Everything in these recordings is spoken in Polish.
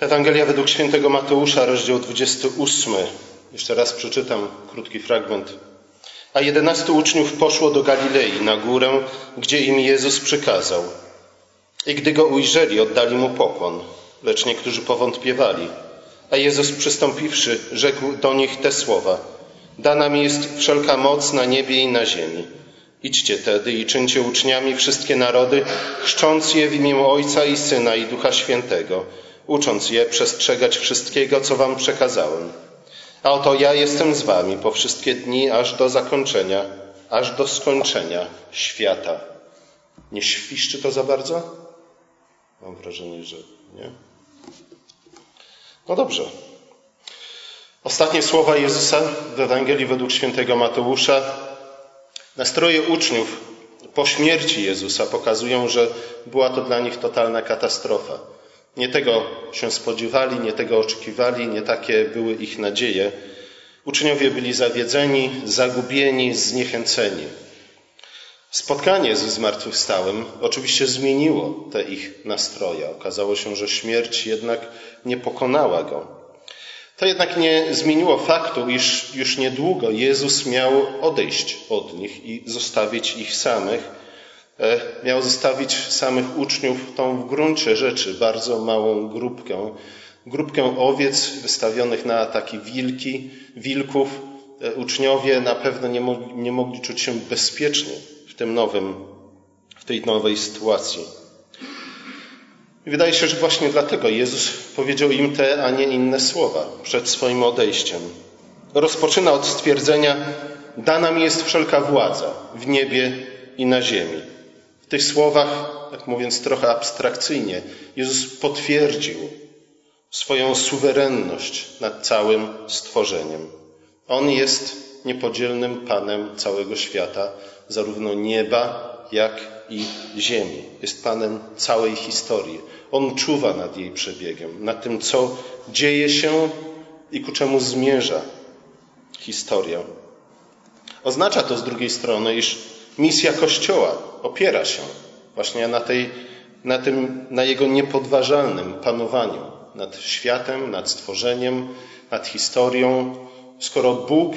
Ewangelia według świętego Mateusza, rozdział 28. Jeszcze raz przeczytam krótki fragment. A jedenastu uczniów poszło do Galilei na górę, gdzie im Jezus przykazał. I gdy go ujrzeli, oddali mu pokłon, lecz niektórzy powątpiewali. A Jezus przystąpiwszy, rzekł do nich te słowa: Dana mi jest wszelka moc na niebie i na ziemi. Idźcie tedy i czyńcie uczniami wszystkie narody, chrzcząc je w imię Ojca i Syna i Ducha Świętego, ucząc je przestrzegać wszystkiego, co wam przekazałem. A oto ja jestem z wami po wszystkie dni, aż do zakończenia, aż do skończenia świata. Nie świszczy to za bardzo? Mam wrażenie, że nie. No dobrze. Ostatnie słowa Jezusa w Ewangelii według świętego Mateusza. Nastroje uczniów po śmierci Jezusa pokazują, że była to dla nich totalna katastrofa. Nie tego się spodziewali, nie tego oczekiwali, nie takie były ich nadzieje. Uczniowie byli zawiedzeni, zagubieni, zniechęceni. Spotkanie ze zmartwychwstałym oczywiście zmieniło te ich nastroje. Okazało się, że śmierć jednak nie pokonała go. To jednak nie zmieniło faktu, iż już niedługo Jezus miał odejść od nich i zostawić ich samych. E, miał zostawić samych uczniów tą w gruncie rzeczy bardzo małą grupkę, grupkę owiec wystawionych na ataki wilki, wilków. E, uczniowie na pewno nie mogli, nie mogli czuć się bezpiecznie tym nowym, w tej nowej sytuacji. Wydaje się, że właśnie dlatego Jezus powiedział im te, a nie inne słowa przed swoim odejściem. Rozpoczyna od stwierdzenia: Dana mi jest wszelka władza w niebie i na ziemi. W tych słowach, tak mówiąc trochę abstrakcyjnie, Jezus potwierdził swoją suwerenność nad całym stworzeniem. On jest niepodzielnym Panem całego świata, zarówno nieba, jak i ziemi. Jest Panem całej historii. On czuwa nad jej przebiegiem, nad tym, co dzieje się i ku czemu zmierza historia. Oznacza to z drugiej strony, iż misja Kościoła opiera się właśnie na, tej, na, tym, na jego niepodważalnym panowaniu nad światem, nad stworzeniem, nad historią. Skoro Bóg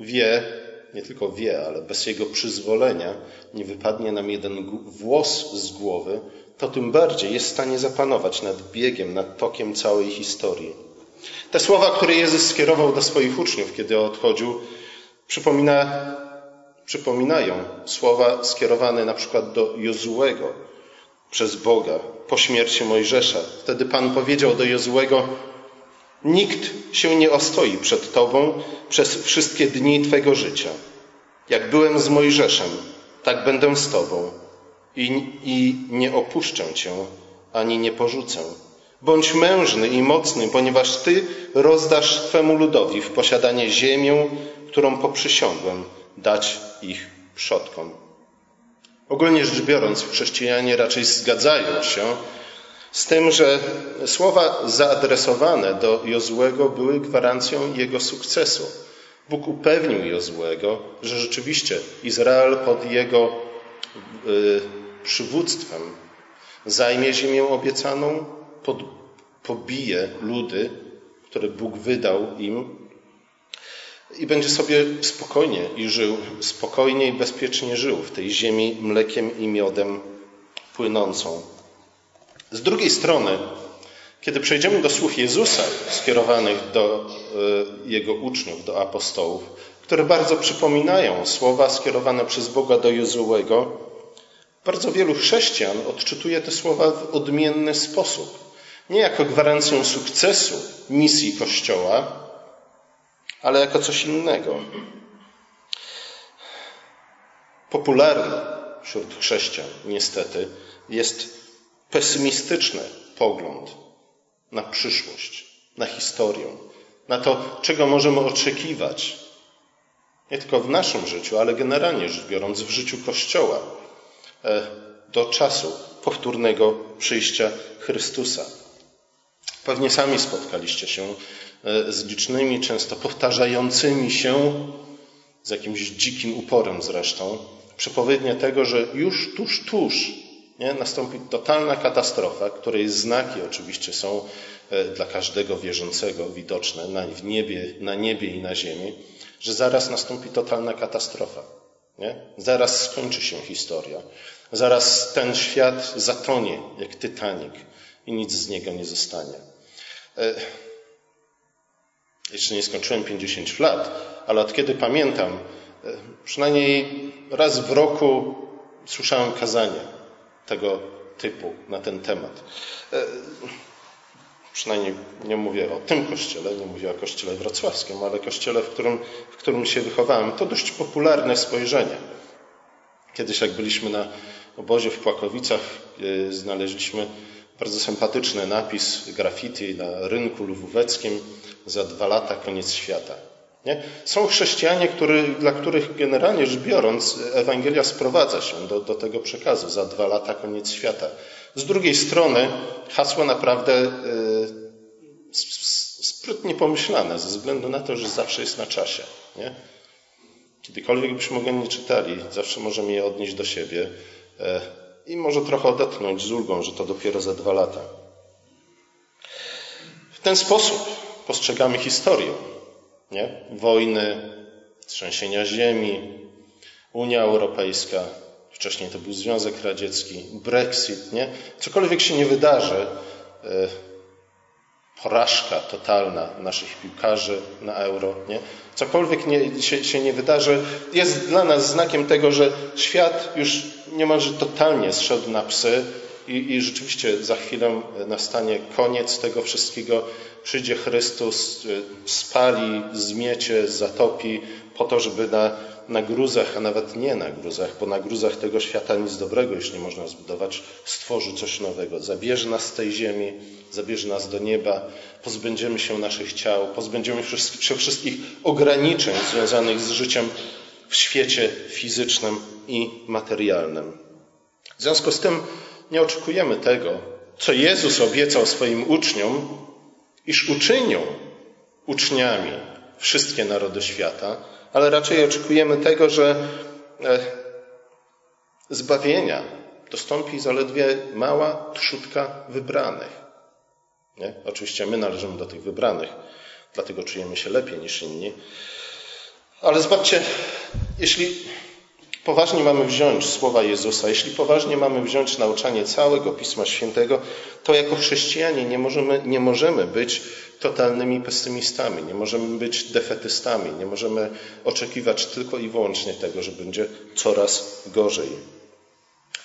wie, nie tylko wie, ale bez jego przyzwolenia nie wypadnie nam jeden włos z głowy, to tym bardziej jest w stanie zapanować nad biegiem, nad tokiem całej historii. Te słowa, które Jezus skierował do swoich uczniów, kiedy odchodził, przypomina, przypominają słowa skierowane na przykład do Jozułego przez Boga po śmierci Mojżesza. Wtedy Pan powiedział do Jozułego, Nikt się nie ostoi przed Tobą przez wszystkie dni Twego życia. Jak byłem z Mojżeszem, tak będę z Tobą i, i nie opuszczę Cię, ani nie porzucę. Bądź mężny i mocny, ponieważ Ty rozdasz Twemu ludowi w posiadanie ziemię, którą poprzysiągłem dać ich przodkom. Ogólnie rzecz biorąc, chrześcijanie raczej zgadzają się, z tym, że słowa zaadresowane do Jozłego były gwarancją jego sukcesu. Bóg upewnił Jozłego, że rzeczywiście Izrael pod jego y, przywództwem zajmie ziemię obiecaną, pod, pobije ludy, które Bóg wydał im i będzie sobie spokojnie i żył, spokojnie i bezpiecznie żył w tej ziemi mlekiem i miodem płynącą. Z drugiej strony, kiedy przejdziemy do słów Jezusa skierowanych do e, jego uczniów, do apostołów, które bardzo przypominają słowa skierowane przez Boga do Jozułego, bardzo wielu chrześcijan odczytuje te słowa w odmienny sposób. Nie jako gwarancję sukcesu misji Kościoła, ale jako coś innego. Popularny wśród chrześcijan, niestety, jest pesymistyczny pogląd na przyszłość, na historię, na to, czego możemy oczekiwać, nie tylko w naszym życiu, ale generalnie rzecz biorąc, w życiu Kościoła, e, do czasu powtórnego przyjścia Chrystusa. Pewnie sami spotkaliście się z licznymi, często powtarzającymi się, z jakimś dzikim uporem zresztą, przepowiednie tego, że już tuż, tuż nie? nastąpi totalna katastrofa, której znaki oczywiście są e, dla każdego wierzącego widoczne na, w niebie, na niebie i na ziemi, że zaraz nastąpi totalna katastrofa. Nie? Zaraz skończy się historia. Zaraz ten świat zatonie jak Titanic i nic z niego nie zostanie. Jeszcze nie skończyłem 50 lat, ale od kiedy pamiętam, e, przynajmniej raz w roku słyszałem kazanie tego typu na ten temat. E, przynajmniej nie mówię o tym kościele, nie mówię o kościele wrocławskim, ale kościele, w którym, w którym się wychowałem. To dość popularne spojrzenie. Kiedyś, jak byliśmy na obozie w Płakowicach, e, znaleźliśmy bardzo sympatyczny napis graffiti na rynku lwóweckim za dwa lata koniec świata. Nie? Są chrześcijanie, który, dla których generalnie rzecz biorąc Ewangelia sprowadza się do, do tego przekazu za dwa lata koniec świata. Z drugiej strony hasło naprawdę yy, sprytnie pomyślane ze względu na to, że zawsze jest na czasie. Nie? Kiedykolwiek byśmy go nie czytali, zawsze możemy je odnieść do siebie yy, i może trochę odetchnąć z ulgą, że to dopiero za dwa lata. W ten sposób postrzegamy historię. Nie? Wojny, trzęsienia ziemi, Unia Europejska, wcześniej to był Związek Radziecki, Brexit, nie? Cokolwiek się nie wydarzy, e, porażka totalna naszych piłkarzy na euro, nie? Cokolwiek nie, się, się nie wydarzy, jest dla nas znakiem tego, że świat już niemalże totalnie zszedł na psy i, i rzeczywiście za chwilę nastanie koniec tego wszystkiego. Przyjdzie Chrystus, y, spali, zmiecie, zatopi, po to, żeby na, na gruzach, a nawet nie na gruzach, bo na gruzach tego świata nic dobrego już nie można zbudować, stworzy coś nowego. Zabierze nas z tej ziemi, zabierze nas do nieba, pozbędziemy się naszych ciał, pozbędziemy się wszystkich ograniczeń związanych z życiem w świecie fizycznym i materialnym. W związku z tym nie oczekujemy tego, co Jezus obiecał swoim uczniom, iż uczynią uczniami wszystkie narody świata, ale raczej oczekujemy tego, że e, zbawienia dostąpi zaledwie mała trzutka wybranych. Nie? Oczywiście my należymy do tych wybranych, dlatego czujemy się lepiej niż inni. Ale zobaczcie, jeśli poważnie mamy wziąć słowa Jezusa, jeśli poważnie mamy wziąć nauczanie całego Pisma Świętego, to jako chrześcijanie nie możemy, nie możemy być totalnymi pesymistami, nie możemy być defetystami, nie możemy oczekiwać tylko i wyłącznie tego, że będzie coraz gorzej.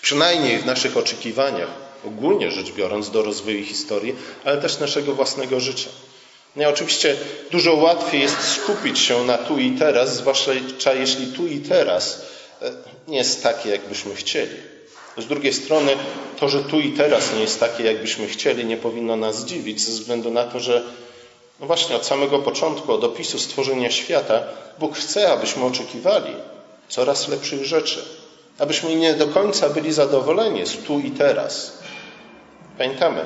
Przynajmniej w naszych oczekiwaniach, ogólnie rzecz biorąc, do rozwoju historii, ale też naszego własnego życia. Nie, oczywiście dużo łatwiej jest skupić się na tu i teraz, zwłaszcza jeśli tu i teraz e, nie jest takie, jakbyśmy chcieli. Z drugiej strony, to, że tu i teraz nie jest takie, jakbyśmy chcieli, nie powinno nas zdziwić, ze względu na to, że no właśnie od samego początku, od opisu stworzenia świata, Bóg chce, abyśmy oczekiwali coraz lepszych rzeczy, abyśmy nie do końca byli zadowoleni z tu i teraz. Pamiętamy,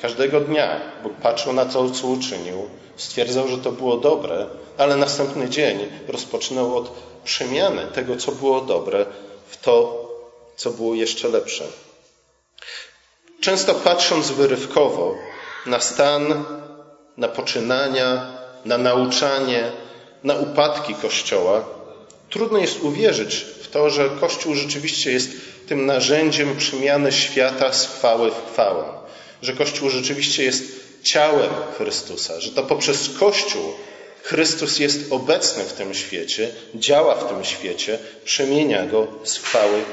każdego dnia Bóg patrzył na to, co uczynił, stwierdzał, że to było dobre, ale następny dzień rozpoczynał od przemiany tego, co było dobre, w to, co było jeszcze lepsze. Często patrząc wyrywkowo na stan na poczynania, na nauczanie, na upadki Kościoła, trudno jest uwierzyć w to, że Kościół rzeczywiście jest tym narzędziem przemiany świata z chwały w chwałę. Że Kościół rzeczywiście jest ciałem Chrystusa, że to poprzez Kościół Chrystus jest obecny w tym świecie, działa w tym świecie, przemienia go z chwały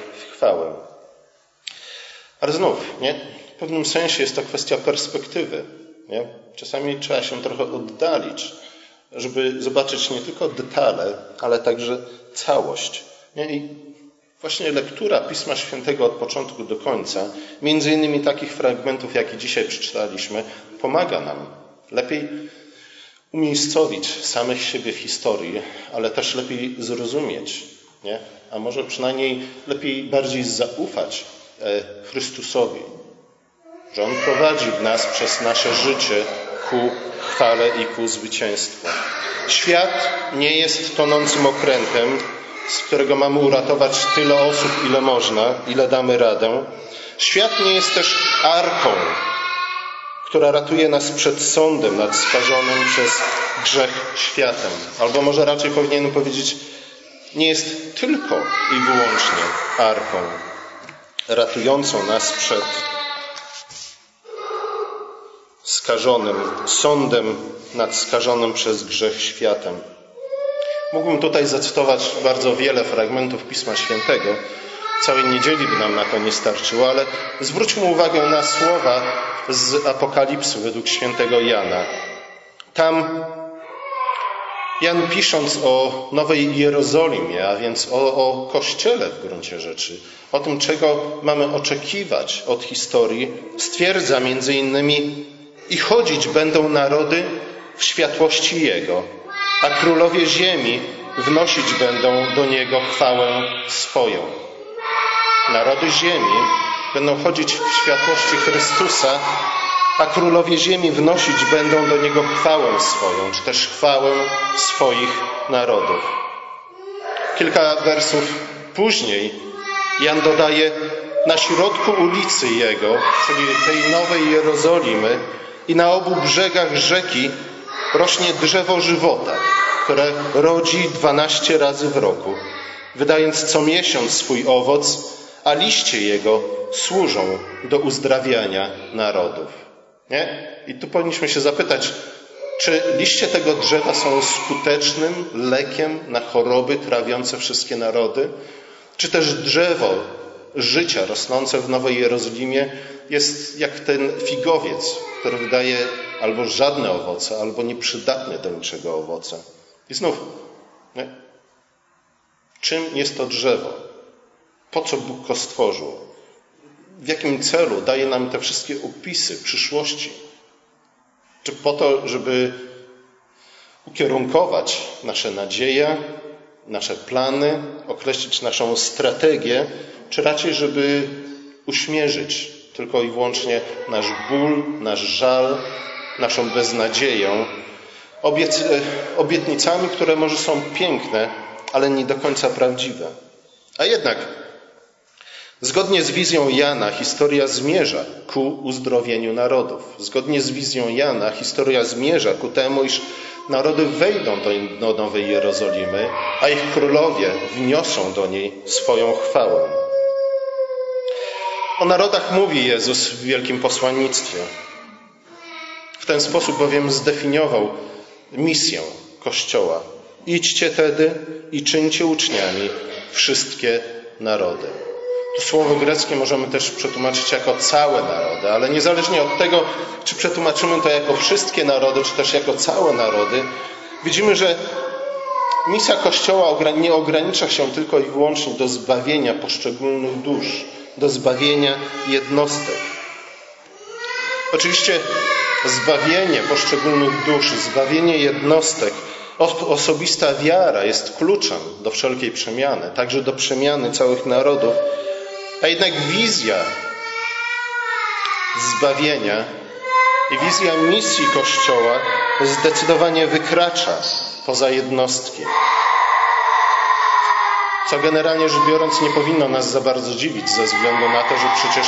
Ale znów, nie? w pewnym sensie jest to kwestia perspektywy. Nie? Czasami trzeba się trochę oddalić, żeby zobaczyć nie tylko detale, ale także całość. Nie? I właśnie lektura Pisma Świętego od początku do końca, między innymi takich fragmentów, jakie dzisiaj przeczytaliśmy, pomaga nam lepiej umiejscowić samych siebie w historii, ale też lepiej zrozumieć, nie? A może przynajmniej lepiej bardziej zaufać e, Chrystusowi, że On prowadzi nas przez nasze życie ku chwale i ku zwycięstwu. Świat nie jest tonącym okrętem, z którego mamy uratować tyle osób, ile można, ile damy radę. Świat nie jest też arką, która ratuje nas przed sądem nad skażonym przez grzech światem. Albo może raczej powinienem powiedzieć, nie jest tylko i wyłącznie arką ratującą nas przed skażonym, sądem nad skażonym przez grzech światem. Mógłbym tutaj zacytować bardzo wiele fragmentów Pisma Świętego. Całej niedzieli by nam na to nie starczyło, ale zwróćmy uwagę na słowa z Apokalipsy według świętego Jana. Tam Jan pisząc o Nowej Jerozolimie, a więc o, o Kościele w gruncie rzeczy, o tym, czego mamy oczekiwać od historii, stwierdza między innymi i chodzić będą narody w światłości Jego, a królowie ziemi wnosić będą do Niego chwałę swoją. Narody ziemi będą chodzić w światłości Chrystusa, a królowie ziemi wnosić będą do Niego chwałę swoją, czy też chwałę swoich narodów. Kilka wersów później Jan dodaje, na środku ulicy Jego, czyli tej nowej Jerozolimy i na obu brzegach rzeki rośnie drzewo żywota, które rodzi dwanaście razy w roku, wydając co miesiąc swój owoc, a liście jego służą do uzdrawiania narodów. Nie? I tu powinniśmy się zapytać, czy liście tego drzewa są skutecznym lekiem na choroby trawiące wszystkie narody? Czy też drzewo życia rosnące w Nowej Jerozolimie jest jak ten figowiec, który wydaje albo żadne owoce, albo nieprzydatne do niczego owoce? I znów, nie? czym jest to drzewo? Po co Bóg go stworzył? W jakim celu daje nam te wszystkie opisy przyszłości? Czy po to, żeby ukierunkować nasze nadzieje, nasze plany, określić naszą strategię, czy raczej, żeby uśmierzyć tylko i wyłącznie nasz ból, nasz żal, naszą beznadzieję, obiec, obietnicami, które może są piękne, ale nie do końca prawdziwe. A jednak Zgodnie z wizją Jana historia zmierza ku uzdrowieniu narodów. Zgodnie z wizją Jana historia zmierza ku temu, iż narody wejdą do, Nowej Jerozolimy, a ich królowie wniosą do niej swoją chwałę. O narodach mówi Jezus w wielkim posłannictwie. W ten sposób bowiem zdefiniował misję Kościoła. Idźcie tedy i czyńcie uczniami wszystkie narody. To słowo greckie możemy też przetłumaczyć jako całe narody, ale niezależnie od tego, czy przetłumaczymy to jako wszystkie narody, czy też jako całe narody, widzimy, że misja Kościoła nie ogranicza się tylko i wyłącznie do zbawienia poszczególnych dusz, do zbawienia jednostek. Oczywiście zbawienie poszczególnych dusz, zbawienie jednostek, osobista wiara jest kluczem do wszelkiej przemiany, także do przemiany całych narodów a jednak wizja zbawienia i wizja misji Kościoła zdecydowanie wykracza poza jednostki. Co generalnie rzecz biorąc nie powinno nas za bardzo dziwić, ze względu na to, że przecież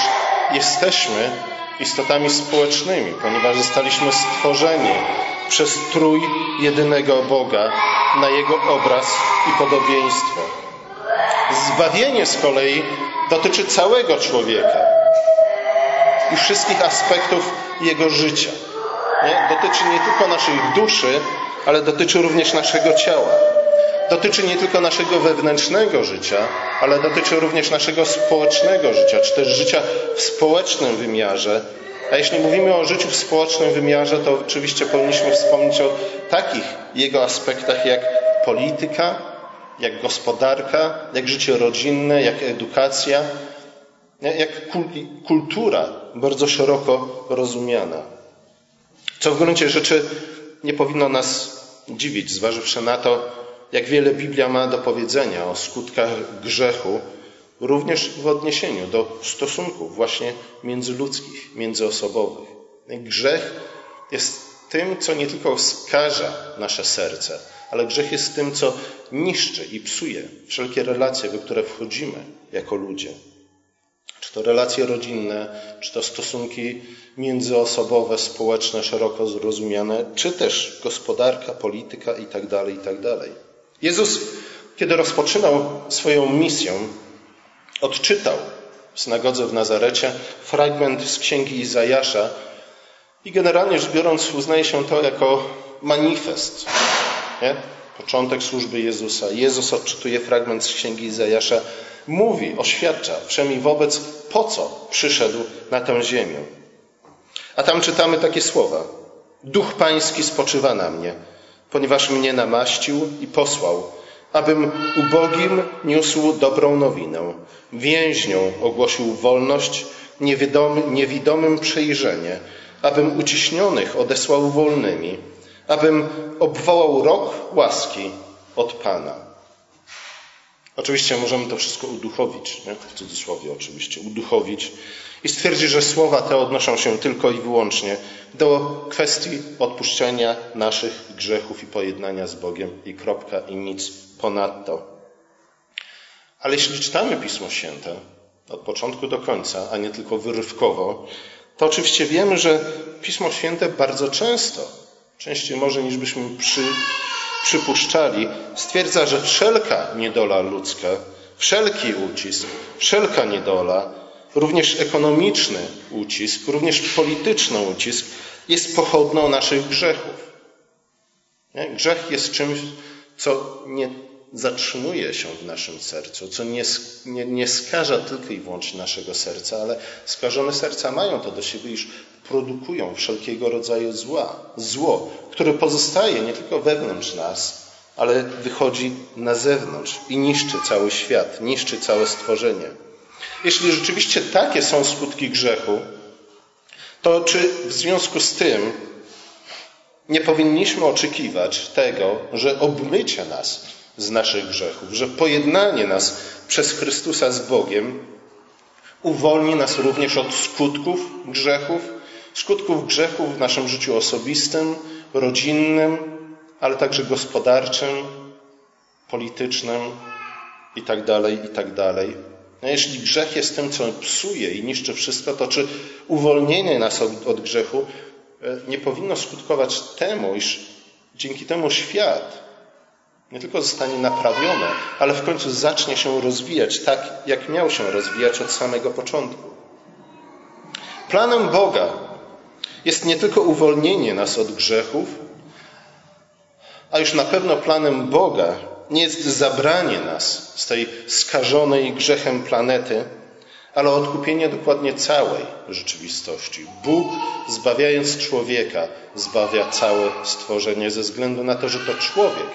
jesteśmy istotami społecznymi, ponieważ zostaliśmy stworzeni przez Trój jedynego Boga na Jego obraz i podobieństwo. Zbawienie z kolei dotyczy całego człowieka i wszystkich aspektów jego życia. Nie? Dotyczy nie tylko naszej duszy, ale dotyczy również naszego ciała. Dotyczy nie tylko naszego wewnętrznego życia, ale dotyczy również naszego społecznego życia, czy też życia w społecznym wymiarze. A jeśli mówimy o życiu w społecznym wymiarze, to oczywiście powinniśmy wspomnieć o takich jego aspektach jak polityka, jak gospodarka, jak życie rodzinne, jak edukacja, jak kultura bardzo szeroko rozumiana. Co w gruncie rzeczy nie powinno nas dziwić, zważywszy na to, jak wiele Biblia ma do powiedzenia o skutkach grzechu, również w odniesieniu do stosunków właśnie międzyludzkich, międzyosobowych. Grzech jest tym, co nie tylko skaża nasze serce, ale grzech jest tym, co niszczy i psuje wszelkie relacje, w które wchodzimy jako ludzie. Czy to relacje rodzinne, czy to stosunki międzyosobowe, społeczne, szeroko zrozumiane, czy też gospodarka, polityka itd., tak itd. Tak Jezus, kiedy rozpoczynał swoją misję, odczytał w synagodze w Nazarecie fragment z księgi Izajasza i generalnie rzecz biorąc uznaje się to jako manifest. Nie? Początek służby Jezusa. Jezus odczytuje fragment z księgi Izajasza, mówi, oświadcza wszemi wobec, po co przyszedł na tę ziemię. A tam czytamy takie słowa. Duch Pański spoczywa na mnie, ponieważ mnie namaścił i posłał, abym ubogim niósł dobrą nowinę, więźniom ogłosił wolność, niewidomym, przejrzenie, abym uciśnionych odesłał wolnymi, abym obwołał rok łaski od Pana. Oczywiście możemy to wszystko uduchowić, nie? w cudzysłowie oczywiście, uduchowić i stwierdzić, że słowa te odnoszą się tylko i wyłącznie do kwestii odpuszczenia naszych grzechów i pojednania z Bogiem i kropka i nic ponadto. Ale jeśli czytamy Pismo Święte od początku do końca, a nie tylko wyrywkowo, to oczywiście wiemy, że Pismo Święte bardzo często, częściej może niż byśmy przy, przypuszczali, stwierdza, że wszelka niedola ludzka, wszelki ucisk, wszelka niedola, również ekonomiczny ucisk, również polityczny ucisk jest pochodną naszych grzechów. Grzech jest czymś, co nie zatrzymuje się w naszym sercu, co nie, nie, nie skaża tylko i wyłącznie naszego serca, ale skażone serca mają to do siebie, iż produkują wszelkiego rodzaju zła, zło, które pozostaje nie tylko wewnątrz nas, ale wychodzi na zewnątrz i niszczy cały świat, niszczy całe stworzenie. Jeśli rzeczywiście takie są skutki grzechu, to czy w związku z tym nie powinniśmy oczekiwać tego, że obmycie nas z naszych grzechów, że pojednanie nas przez Chrystusa z Bogiem uwolni nas również od skutków grzechów, skutków grzechów w naszym życiu osobistym, rodzinnym, ale także gospodarczym, politycznym itd., tak itd. Tak no jeśli grzech jest tym, co psuje i niszczy wszystko, to czy uwolnienie nas od, grzechu e, nie powinno skutkować temu, iż dzięki temu świat nie tylko zostanie naprawione, ale w końcu zacznie się rozwijać tak, jak miał się rozwijać od samego początku. Planem Boga jest nie tylko uwolnienie nas od grzechów, a już na pewno planem Boga nie jest zabranie nas z tej skażonej grzechem planety, ale odkupienie dokładnie całej rzeczywistości. Bóg, zbawiając człowieka, zbawia całe stworzenie ze względu na to, że to człowiek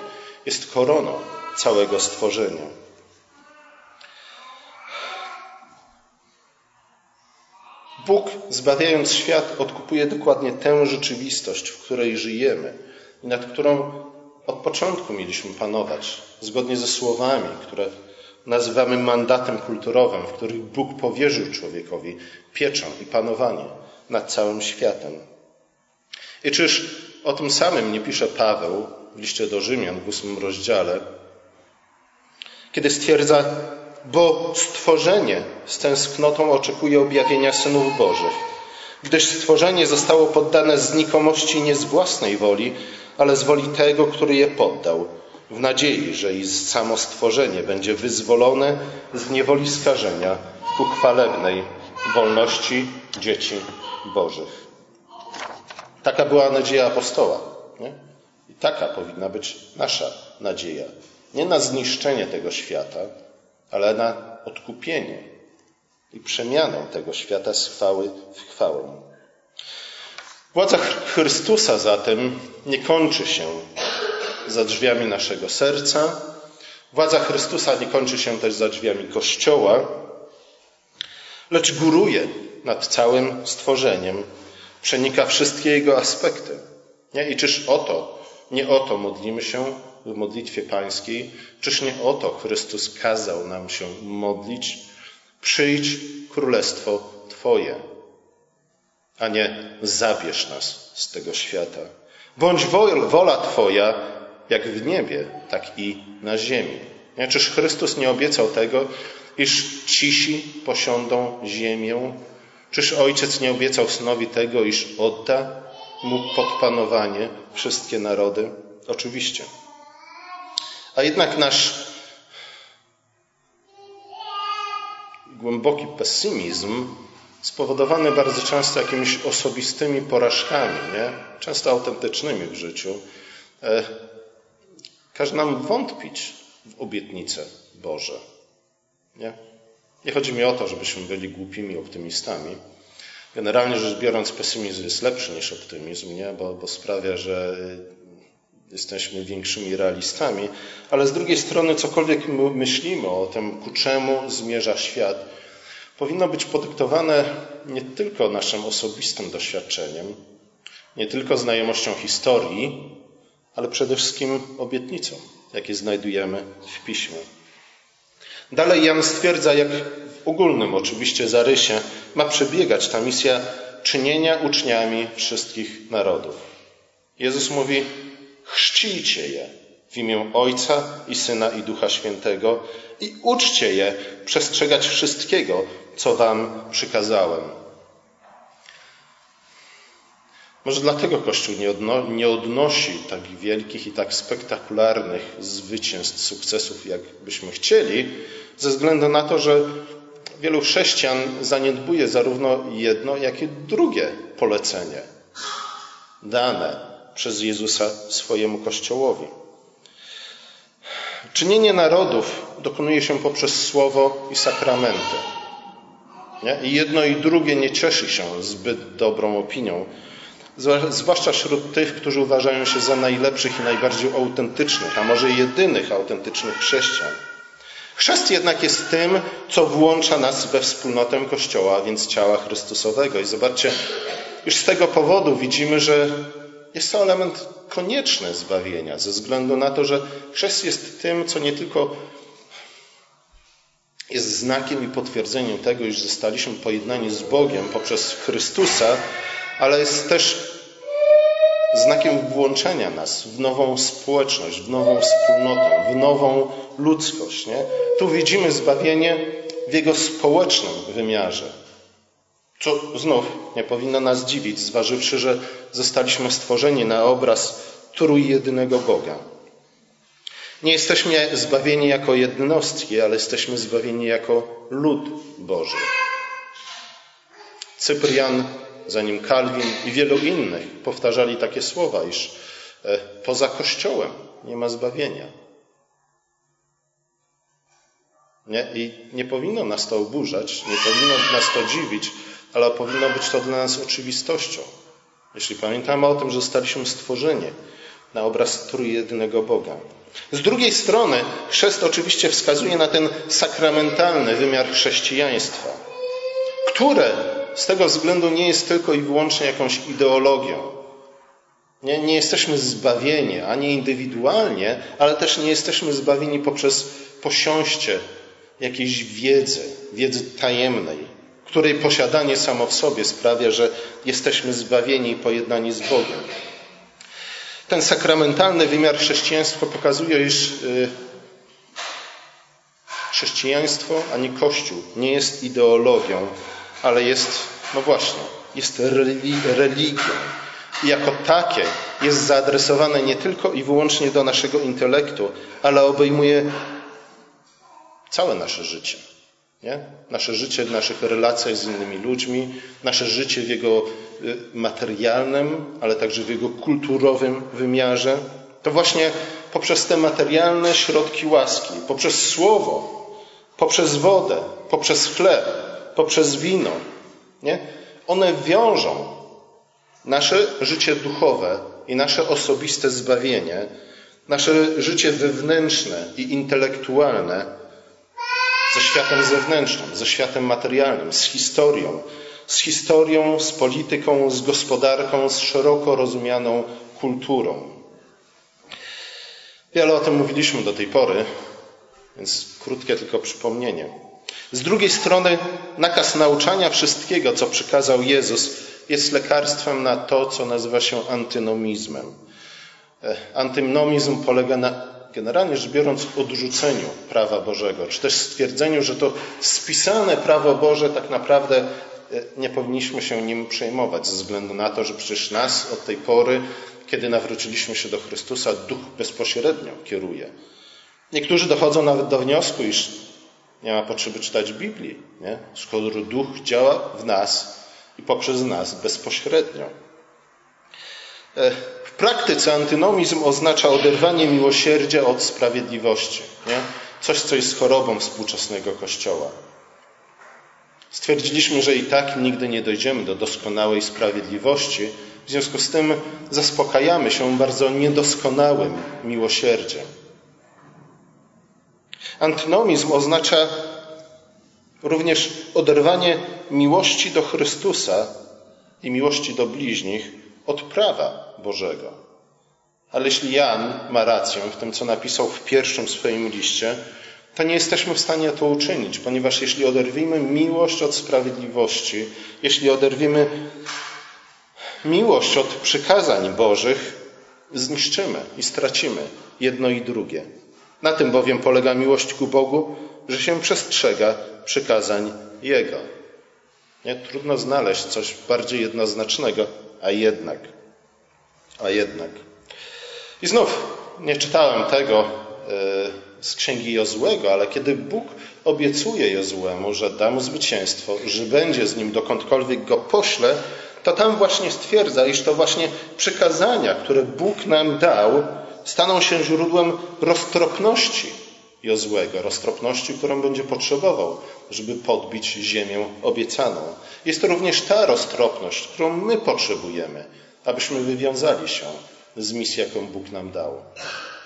jest koroną całego stworzenia. Bóg, zbawiając świat, odkupuje dokładnie tę rzeczywistość, w której żyjemy i nad którą od początku mieliśmy panować, zgodnie ze słowami, które nazywamy mandatem kulturowym, w których Bóg powierzył człowiekowi pieczę i panowanie nad całym światem. I czyż o tym samym nie pisze Paweł w liście do Rzymian w ósmym rozdziale, kiedy stwierdza, bo stworzenie z tęsknotą oczekuje objawienia synów Bożych, gdyż stworzenie zostało poddane znikomości nie z własnej woli, ale z woli tego, który je poddał, w nadziei, że i samo stworzenie będzie wyzwolone z niewoli skażenia ku chwalebnej wolności dzieci Bożych. Taka była nadzieja apostoła. Nie? Taka powinna być nasza nadzieja. Nie na zniszczenie tego świata, ale na odkupienie i przemianę tego świata z chwały w chwałę. Władza Chrystusa zatem nie kończy się za drzwiami naszego serca. Władza Chrystusa nie kończy się też za drzwiami Kościoła, lecz góruje nad całym stworzeniem, przenika wszystkie jego aspekty. Nie? I czyż o to, nie o to modlimy się w modlitwie pańskiej, czyż nie o to Chrystus kazał nam się modlić? Przyjdź królestwo Twoje a nie zabierz nas z tego świata. Bądź wola Twoja jak w niebie, tak i na ziemi. Nie? Czyż Chrystus nie obiecał tego, iż cisi posiądą ziemię? Czyż Ojciec nie obiecał Synowi tego, iż odda mu podpanowanie wszystkie narody? Oczywiście. A jednak nasz głęboki pesymizm spowodowany bardzo często jakimiś osobistymi porażkami, nie? często autentycznymi w życiu, e, każe nam wątpić w obietnice Boże. Nie? nie chodzi mi o to, żebyśmy byli głupimi optymistami. Generalnie rzecz biorąc, pesymizm jest lepszy niż optymizm, nie? Bo, bo sprawia, że jesteśmy większymi realistami, ale z drugiej strony, cokolwiek myślimy o tym, ku czemu zmierza świat, powinno być podyktowane nie tylko naszym osobistym doświadczeniem, nie tylko znajomością historii, ale przede wszystkim obietnicą, jakie znajdujemy w piśmie. Dalej Jan stwierdza, jak ogólnym oczywiście zarysie ma przebiegać ta misja czynienia uczniami wszystkich narodów. Jezus mówi: chrzcijcie je w imię Ojca i Syna i Ducha Świętego i uczcie je przestrzegać wszystkiego, co Wam przykazałem. Może dlatego Kościół nie, odno, nie odnosi tak wielkich i tak spektakularnych zwycięstw, sukcesów, jak byśmy chcieli, ze względu na to, że wielu chrześcijan zaniedbuje zarówno jedno, jak i drugie polecenie dane przez Jezusa swojemu Kościołowi. Czynienie narodów dokonuje się poprzez słowo i sakramenty. Nie? I jedno i drugie nie cieszy się zbyt dobrą opinią, zwłaszcza wśród tych, którzy uważają się za najlepszych i najbardziej autentycznych, a może jedynych autentycznych chrześcijan. Chrzest jednak jest tym, co włącza nas we wspólnotę Kościoła, a więc ciała Chrystusowego. I zobaczcie, już z tego powodu widzimy, że jest to element konieczny zbawienia, ze względu na to, że chrzest jest tym, co nie tylko jest znakiem i potwierdzeniem tego, iż zostaliśmy pojednani z Bogiem poprzez Chrystusa, ale jest też znakiem włączenia nas w nową społeczność, w nową wspólnotę, w nową ludzkość. Nie? Tu widzimy zbawienie w jego społecznym wymiarze. Co znów nie powinno nas dziwić, zważywszy, że zostaliśmy stworzeni na obraz trójjedynego Boga. Nie jesteśmy zbawieni jako jednostki, ale jesteśmy zbawieni jako lud Boży. Cyprian, zanim Kalwin i wielu innych powtarzali takie słowa, iż e, poza Kościołem nie ma zbawienia. Nie? I nie powinno nas to oburzać, nie powinno nas to dziwić, ale powinno być to dla nas oczywistością. Jeśli pamiętamy o tym, że zostaliśmy stworzeni na obraz trójjednego Boga. Z drugiej strony chrzest oczywiście wskazuje na ten sakramentalny wymiar chrześcijaństwa, które z tego względu nie jest tylko i wyłącznie jakąś ideologią. Nie, nie jesteśmy zbawieni ani indywidualnie, ale też nie jesteśmy zbawieni poprzez posiąście jakiejś wiedzy, wiedzy tajemnej, której posiadanie samo w sobie sprawia, że jesteśmy zbawieni i pojednani z Bogiem. Ten sakramentalny wymiar chrześcijaństwa pokazuje, iż y, chrześcijaństwo ani Kościół nie jest ideologią, ale jest, no właśnie, jest religią. I jako takie jest zaadresowane nie tylko i wyłącznie do naszego intelektu, ale obejmuje całe nasze życie. Nie? Nasze życie w naszych relacjach z innymi ludźmi, nasze życie w jego y, materialnym, ale także w jego kulturowym wymiarze. To właśnie poprzez te materialne środki łaski, poprzez słowo, poprzez wodę, poprzez chleb, poprzez wino, nie? one wiążą nasze życie duchowe i nasze osobiste zbawienie, nasze życie wewnętrzne i intelektualne ze światem zewnętrznym, ze światem materialnym, z historią, z historią, z polityką, z gospodarką, z szeroko rozumianą kulturą. Wiele o tym mówiliśmy do tej pory, więc krótkie tylko przypomnienie. Z drugiej strony, nakaz nauczania wszystkiego, co przykazał Jezus, jest lekarstwem na to, co nazywa się antynomizmem. E, antynomizm polega na, generalnie rzecz biorąc, odrzuceniu prawa Bożego, czy też stwierdzeniu, że to spisane prawo Boże tak naprawdę e, nie powinniśmy się nim przejmować, ze względu na to, że przecież nas od tej pory, kiedy nawróciliśmy się do Chrystusa, Duch bezpośrednio kieruje. Niektórzy dochodzą nawet do wniosku, iż nie ma potrzeby czytać Biblii, nie? skoro Duch działa w nas i poprzez nas bezpośrednio. E, praktyce antynomizm oznacza oderwanie miłosierdzia od sprawiedliwości. Nie? Coś, co jest chorobą współczesnego Kościoła. Stwierdziliśmy, że i tak nigdy nie dojdziemy do doskonałej sprawiedliwości, w związku z tym zaspokajamy się bardzo niedoskonałym miłosierdziem. Antynomizm oznacza również oderwanie miłości do Chrystusa i miłości do bliźnich od prawa Bożego. Ale jeśli Jan ma rację w tym, co napisał w pierwszym swoim liście, to nie jesteśmy w stanie to uczynić, ponieważ jeśli oderwimy miłość od sprawiedliwości, jeśli oderwimy miłość od przykazań Bożych, zniszczymy i stracimy jedno i drugie. Na tym bowiem polega miłość ku Bogu, że się przestrzega przykazań Jego. Nie? Trudno znaleźć coś bardziej jednoznacznego, a jednak. A jednak. I znów nie czytałem tego e, z księgi Jozłego, ale kiedy Bóg obiecuje Jozłemu, że da mu zwycięstwo, że będzie z nim dokądkolwiek go pośle, to tam właśnie stwierdza, iż to właśnie przykazania, które Bóg nam dał, staną się źródłem roztropności Jozłego, roztropności, którą będzie potrzebował, żeby podbić ziemię obiecaną. Jest to również ta roztropność, którą my potrzebujemy, abyśmy wywiązali się z misji, jaką Bóg nam dał.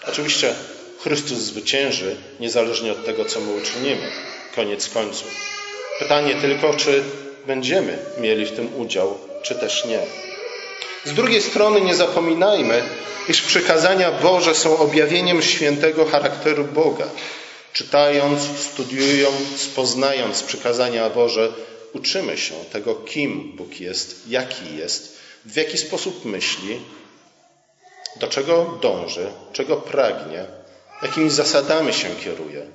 Oczywiście Chrystus zwycięży, niezależnie od tego, co my uczynimy. Koniec końców. Pytanie tylko, czy będziemy mieli w tym udział, czy też nie. Z drugiej strony nie zapominajmy, iż przykazania Boże są objawieniem świętego charakteru Boga. Czytając, studiując, poznając przykazania Boże, uczymy się tego, kim Bóg jest, jaki jest, w jaki sposób myśli, do czego dąży, czego pragnie, jakimi zasadami się kieruje.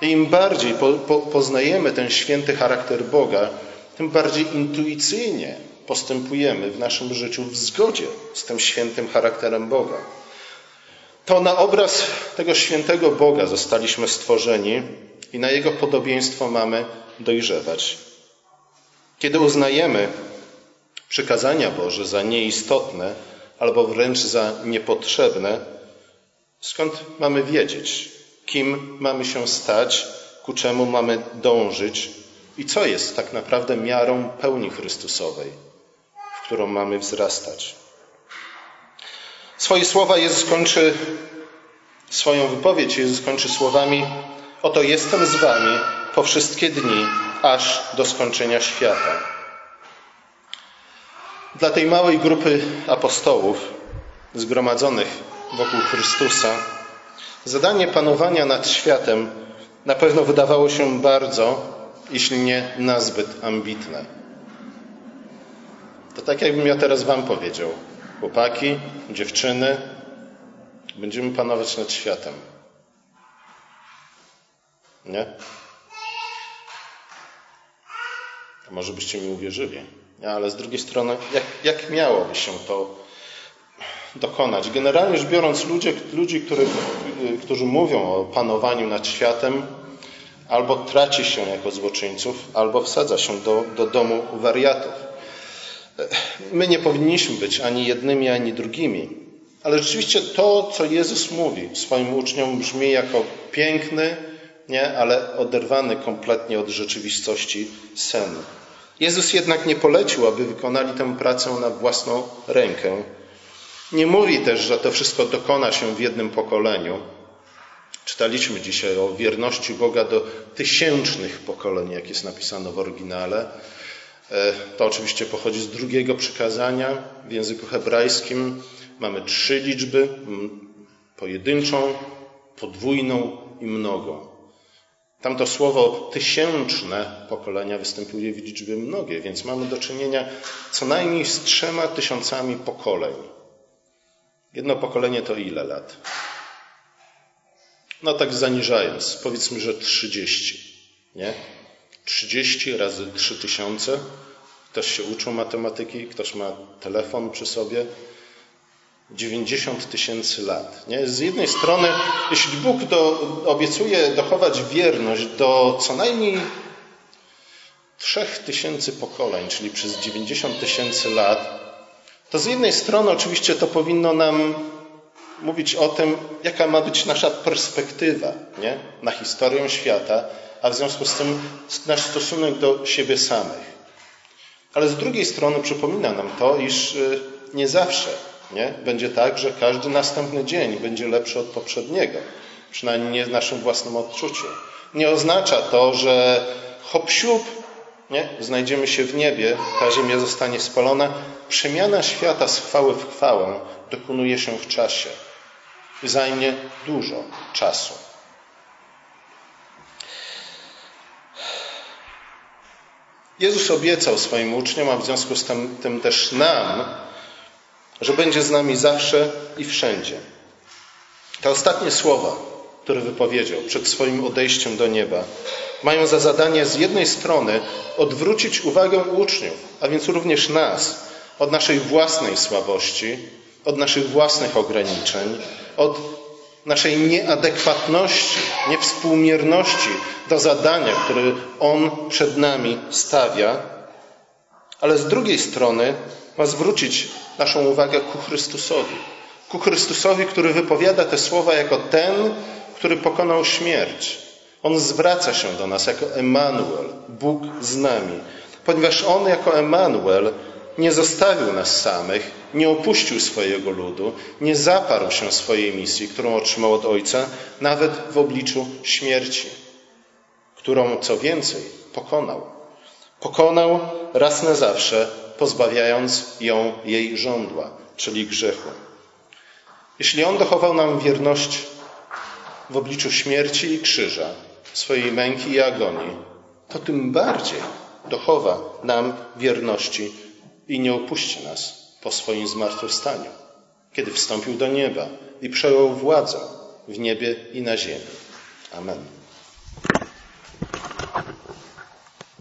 I im bardziej po, po, poznajemy ten święty charakter Boga, tym bardziej intuicyjnie postępujemy w naszym życiu w zgodzie z tym świętym charakterem Boga. To na obraz tego świętego Boga zostaliśmy stworzeni i na Jego podobieństwo mamy dojrzewać. Kiedy uznajemy przykazania Boże za nieistotne albo wręcz za niepotrzebne, skąd mamy wiedzieć, kim mamy się stać, ku czemu mamy dążyć i co jest tak naprawdę miarą pełni Chrystusowej którą mamy wzrastać. Swoje słowa Jezus kończy, swoją wypowiedź Jezus kończy słowami Oto jestem z wami po wszystkie dni, aż do skończenia świata. Dla tej małej grupy apostołów zgromadzonych wokół Chrystusa, zadanie panowania nad światem na pewno wydawało się bardzo, jeśli nie nazbyt ambitne. To tak jakbym ja teraz Wam powiedział. Chłopaki, dziewczyny, będziemy panować nad światem. Nie? To może byście mi uwierzyli. Ale z drugiej strony, jak, jak miałoby się to dokonać? Generalnie rzecz biorąc, ludzie, ludzi, którzy mówią o panowaniu nad światem, albo traci się jako złoczyńców, albo wsadza się do, do domu wariatów. My nie powinniśmy być ani jednymi, ani drugimi. Ale rzeczywiście to, co Jezus mówi swoim uczniom, brzmi jako piękny, nie, ale oderwany kompletnie od rzeczywistości sen. Jezus jednak nie polecił, aby wykonali tę pracę na własną rękę. Nie mówi też, że to wszystko dokona się w jednym pokoleniu. Czytaliśmy dzisiaj o wierności Boga do tysięcznych pokoleń, jak jest napisano w oryginale. E, to oczywiście pochodzi z drugiego przykazania. W języku hebrajskim mamy trzy liczby: pojedynczą, podwójną i mnogą. Tamto słowo tysięczne pokolenia występuje w liczbie mnogiej, więc mamy do czynienia co najmniej z trzema tysiącami pokoleń. Jedno pokolenie to ile lat? No tak zaniżając, powiedzmy, że 30, nie? 30 razy 3000. Ktoś się uczył matematyki, ktoś ma telefon przy sobie. 90 tysięcy lat. Nie? Z jednej strony, jeśli Bóg do, obiecuje dochować wierność do co najmniej trzech tysięcy pokoleń, czyli przez 90 tysięcy lat, to z jednej strony oczywiście to powinno nam mówić o tym, jaka ma być nasza perspektywa nie? na historię świata, a w związku z tym nasz stosunek do siebie samych. Ale z drugiej strony przypomina nam to, iż y, nie zawsze nie? będzie tak, że każdy następny dzień będzie lepszy od poprzedniego, przynajmniej nie w naszym własnym odczuciu. Nie oznacza to, że hop siup, nie? znajdziemy się w niebie, ta ziemia zostanie spalona. Przemiana świata z chwały w chwałę dokonuje się w czasie zajmie dużo czasu. Jezus obiecał swoim uczniom, a w związku z tym, tym też nam, że będzie z nami zawsze i wszędzie. Te ostatnie słowa, które wypowiedział przed swoim odejściem do nieba, mają za zadanie z jednej strony odwrócić uwagę uczniów, a więc również nas, od naszej własnej słabości, od naszych własnych ograniczeń, od naszej nieadekwatności, niewspółmierności do zadania, które On przed nami stawia, ale z drugiej strony ma zwrócić naszą uwagę ku Chrystusowi. Ku Chrystusowi, który wypowiada te słowa jako ten, który pokonał śmierć. On zwraca się do nas jako Emanuel, Bóg z nami, ponieważ On jako Emanuel nie zostawił nas samych, nie opuścił swojego ludu, nie zaparł się swojej misji, którą otrzymał od Ojca, nawet w obliczu śmierci, którą co więcej pokonał. Pokonał raz na zawsze, pozbawiając ją jej żądła, czyli grzechu. Jeśli On dochował nam wierność w obliczu śmierci i krzyża, swojej męki i agonii, to tym bardziej dochowa nam wierności i nie opuści nas po swoim zmartwychwstaniu, kiedy wstąpił do nieba i przejął władzę w niebie i na ziemi. Amen.